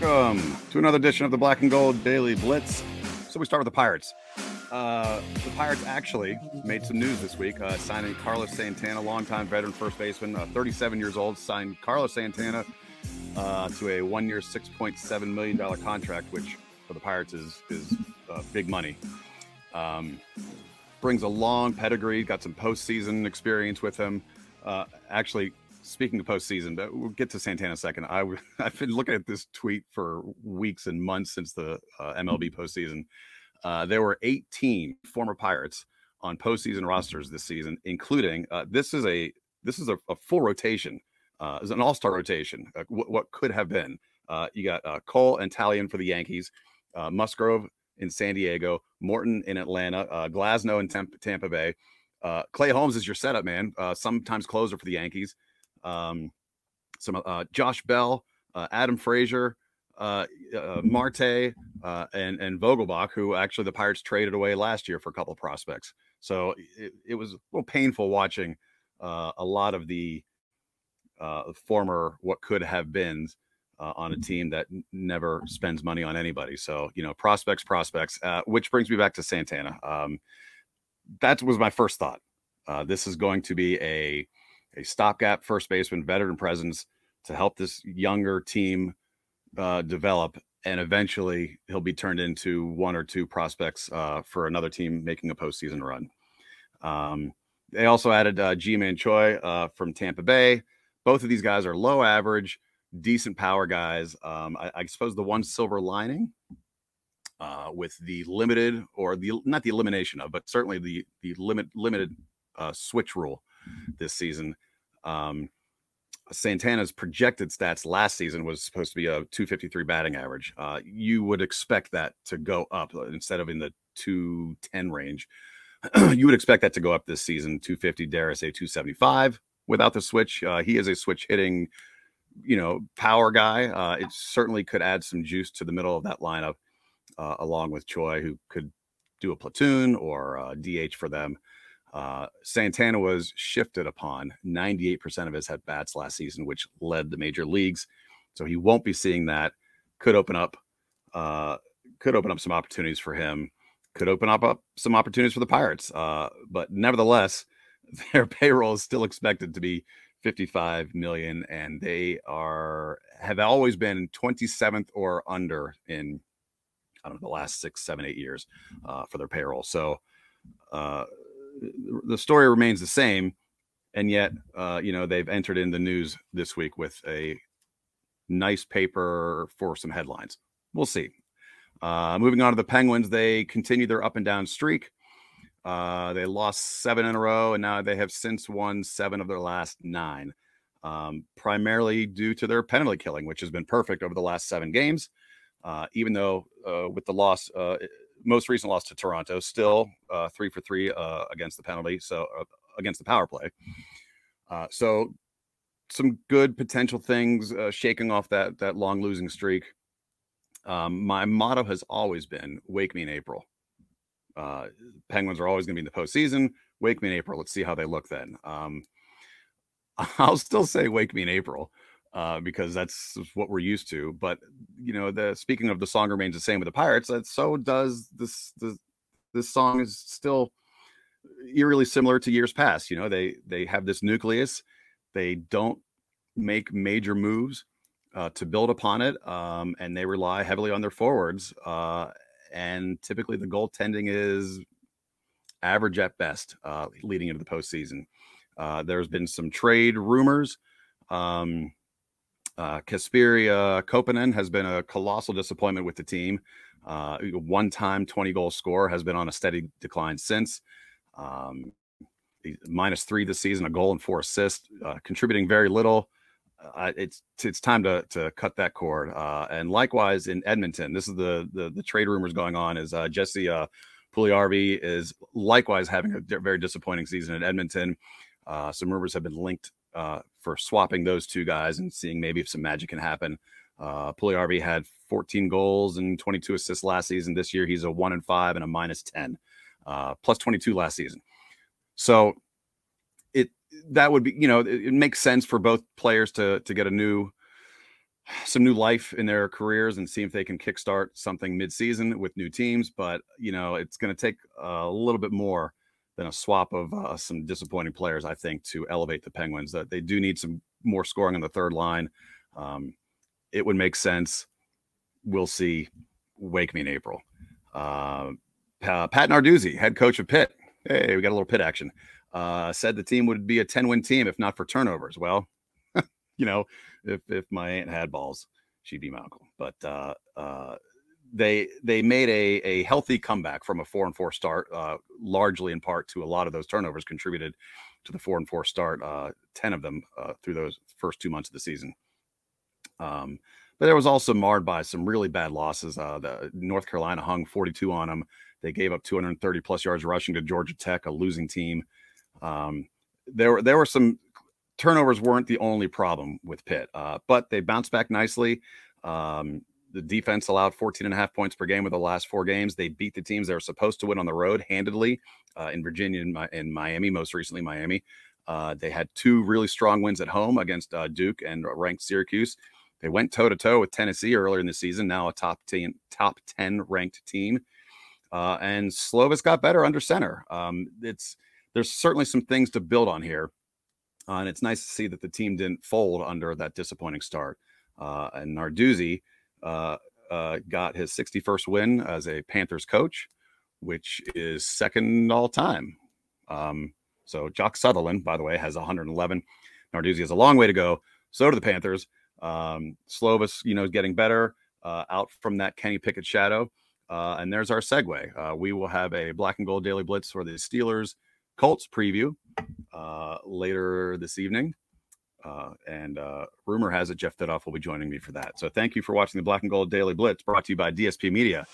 Welcome to another edition of the Black and Gold Daily Blitz. So we start with the Pirates. Uh, the Pirates actually made some news this week, uh, signing Carlos Santana, longtime veteran first baseman, uh, 37 years old, signed Carlos Santana uh, to a one-year, 6.7 million dollar contract, which for the Pirates is is uh, big money. Um, brings a long pedigree, got some postseason experience with him. Uh, actually, speaking of postseason, but we'll get to Santana a second. I w- I've been looking at this tweet for weeks and months since the uh, MLB postseason. Uh, there were 18 former Pirates on postseason rosters this season, including uh, this is a this is a, a full rotation. Uh, it's an all-star rotation. Uh, w- what could have been? Uh, you got uh, Cole and Taillon for the Yankees, uh, Musgrove in San Diego, Morton in Atlanta, uh, Glasnow in Temp- Tampa Bay. Uh, Clay Holmes is your setup man. Uh, sometimes closer for the Yankees. Um, some uh, Josh Bell, uh, Adam Frazier, uh, uh, Marte, uh, and and Vogelbach, who actually the Pirates traded away last year for a couple of prospects. So it, it was a little painful watching uh, a lot of the uh, former what could have been uh, on a team that never spends money on anybody. So you know, prospects, prospects. Uh, which brings me back to Santana. Um, that was my first thought. Uh, this is going to be a a stopgap first baseman, veteran presence to help this younger team uh, develop, and eventually he'll be turned into one or two prospects uh, for another team making a postseason run. Um, they also added uh, Ji-Man Choi uh, from Tampa Bay. Both of these guys are low average, decent power guys. Um, I, I suppose the one silver lining uh, with the limited or the not the elimination of, but certainly the the limit limited uh, switch rule this season. Um, Santana's projected stats last season was supposed to be a 253 batting average. Uh, you would expect that to go up uh, instead of in the 210 range. you would expect that to go up this season, 250, dare I say 275 without the switch. Uh, he is a switch hitting, you know, power guy. Uh, it certainly could add some juice to the middle of that lineup, uh, along with Choi, who could do a platoon or uh, DH for them. Uh, Santana was shifted upon 98% of his at bats last season, which led the major leagues. So he won't be seeing that. Could open up, uh, could open up some opportunities for him. Could open up, up some opportunities for the Pirates. Uh, but nevertheless, their payroll is still expected to be 55 million, and they are have always been 27th or under in I don't know the last six, seven, eight years uh, for their payroll. So. Uh, the story remains the same, and yet, uh, you know, they've entered in the news this week with a nice paper for some headlines. We'll see. Uh, moving on to the Penguins, they continue their up and down streak. Uh, they lost seven in a row, and now they have since won seven of their last nine, um, primarily due to their penalty killing, which has been perfect over the last seven games. Uh, even though uh, with the loss, uh, most recent loss to Toronto, still uh, three for three uh, against the penalty, so uh, against the power play. Uh, so some good potential things uh, shaking off that that long losing streak. Um, my motto has always been "Wake me in April." Uh, Penguins are always going to be in the postseason. Wake me in April. Let's see how they look then. Um, I'll still say "Wake me in April." Uh, because that's what we're used to. But you know, the speaking of the song remains the same with the Pirates, that so does this. The, this song is still eerily similar to years past. You know, they they have this nucleus. They don't make major moves uh, to build upon it, um, and they rely heavily on their forwards. Uh, and typically, the goaltending is average at best uh, leading into the postseason. Uh, there's been some trade rumors. Um, uh, Kasperi Kapanen has been a colossal disappointment with the team. Uh, one time 20 goal scorer has been on a steady decline since. Um, minus three this season, a goal and four assists, uh, contributing very little. Uh, it's it's time to to cut that cord. Uh, and likewise in Edmonton, this is the the, the trade rumors going on. Is uh, Jesse uh, Puljujarvi is likewise having a very disappointing season in Edmonton. Uh, some rumors have been linked uh, for swapping those two guys and seeing maybe if some magic can happen. Uh, Puljujarvi had 14 goals and 22 assists last season. This year, he's a one and five and a minus 10, uh, plus 22 last season. So it that would be you know it, it makes sense for both players to to get a new some new life in their careers and see if they can kickstart something midseason with new teams. But you know, it's going to take a little bit more than a swap of uh, some disappointing players, I think, to elevate the Penguins. That they do need some more scoring on the third line. Um, it would make sense. We'll see. Wake me in April. Uh, Pat Narduzzi, head coach of Pitt. Hey, we got a little Pitt action. Uh, said the team would be a 10 win team if not for turnovers. Well, you know, if if my aunt had balls, she'd be my uncle. But uh, uh, they they made a a healthy comeback from a four and four start, uh, largely in part to a lot of those turnovers contributed to the four and four start. Uh, Ten of them uh, through those first two months of the season. Um, but there was also marred by some really bad losses. Uh, the North Carolina hung 42 on them. They gave up 230 plus yards rushing to Georgia Tech, a losing team. Um, there were there were some turnovers weren't the only problem with Pitt, uh, but they bounced back nicely. Um, the defense allowed 14 and a half points per game with the last four games. They beat the teams they were supposed to win on the road handedly uh, in Virginia and, Miami, most recently Miami. Uh, they had two really strong wins at home against uh, Duke and ranked Syracuse. They went toe to toe with Tennessee earlier in the season, now a top 10, top 10 ranked team. Uh, and Slovis got better under center. Um, it's there's certainly some things to build on here. Uh, and it's nice to see that the team didn't fold under that disappointing start. Uh, and Narduzzi uh, uh got his 61st win as a Panthers coach, which is second all time. Um, so Jock Sutherland, by the way, has 111. Narduzzi has a long way to go. So do the Panthers. Um, Slovis, you know, is getting better uh, out from that Kenny Pickett shadow. Uh, and there's our segue. we will have a black and gold daily blitz for the Steelers Colts preview uh, later this evening. Uh, and uh, rumor has it Jeff Thidoff will be joining me for that. So thank you for watching the Black and Gold Daily Blitz brought to you by DSP Media.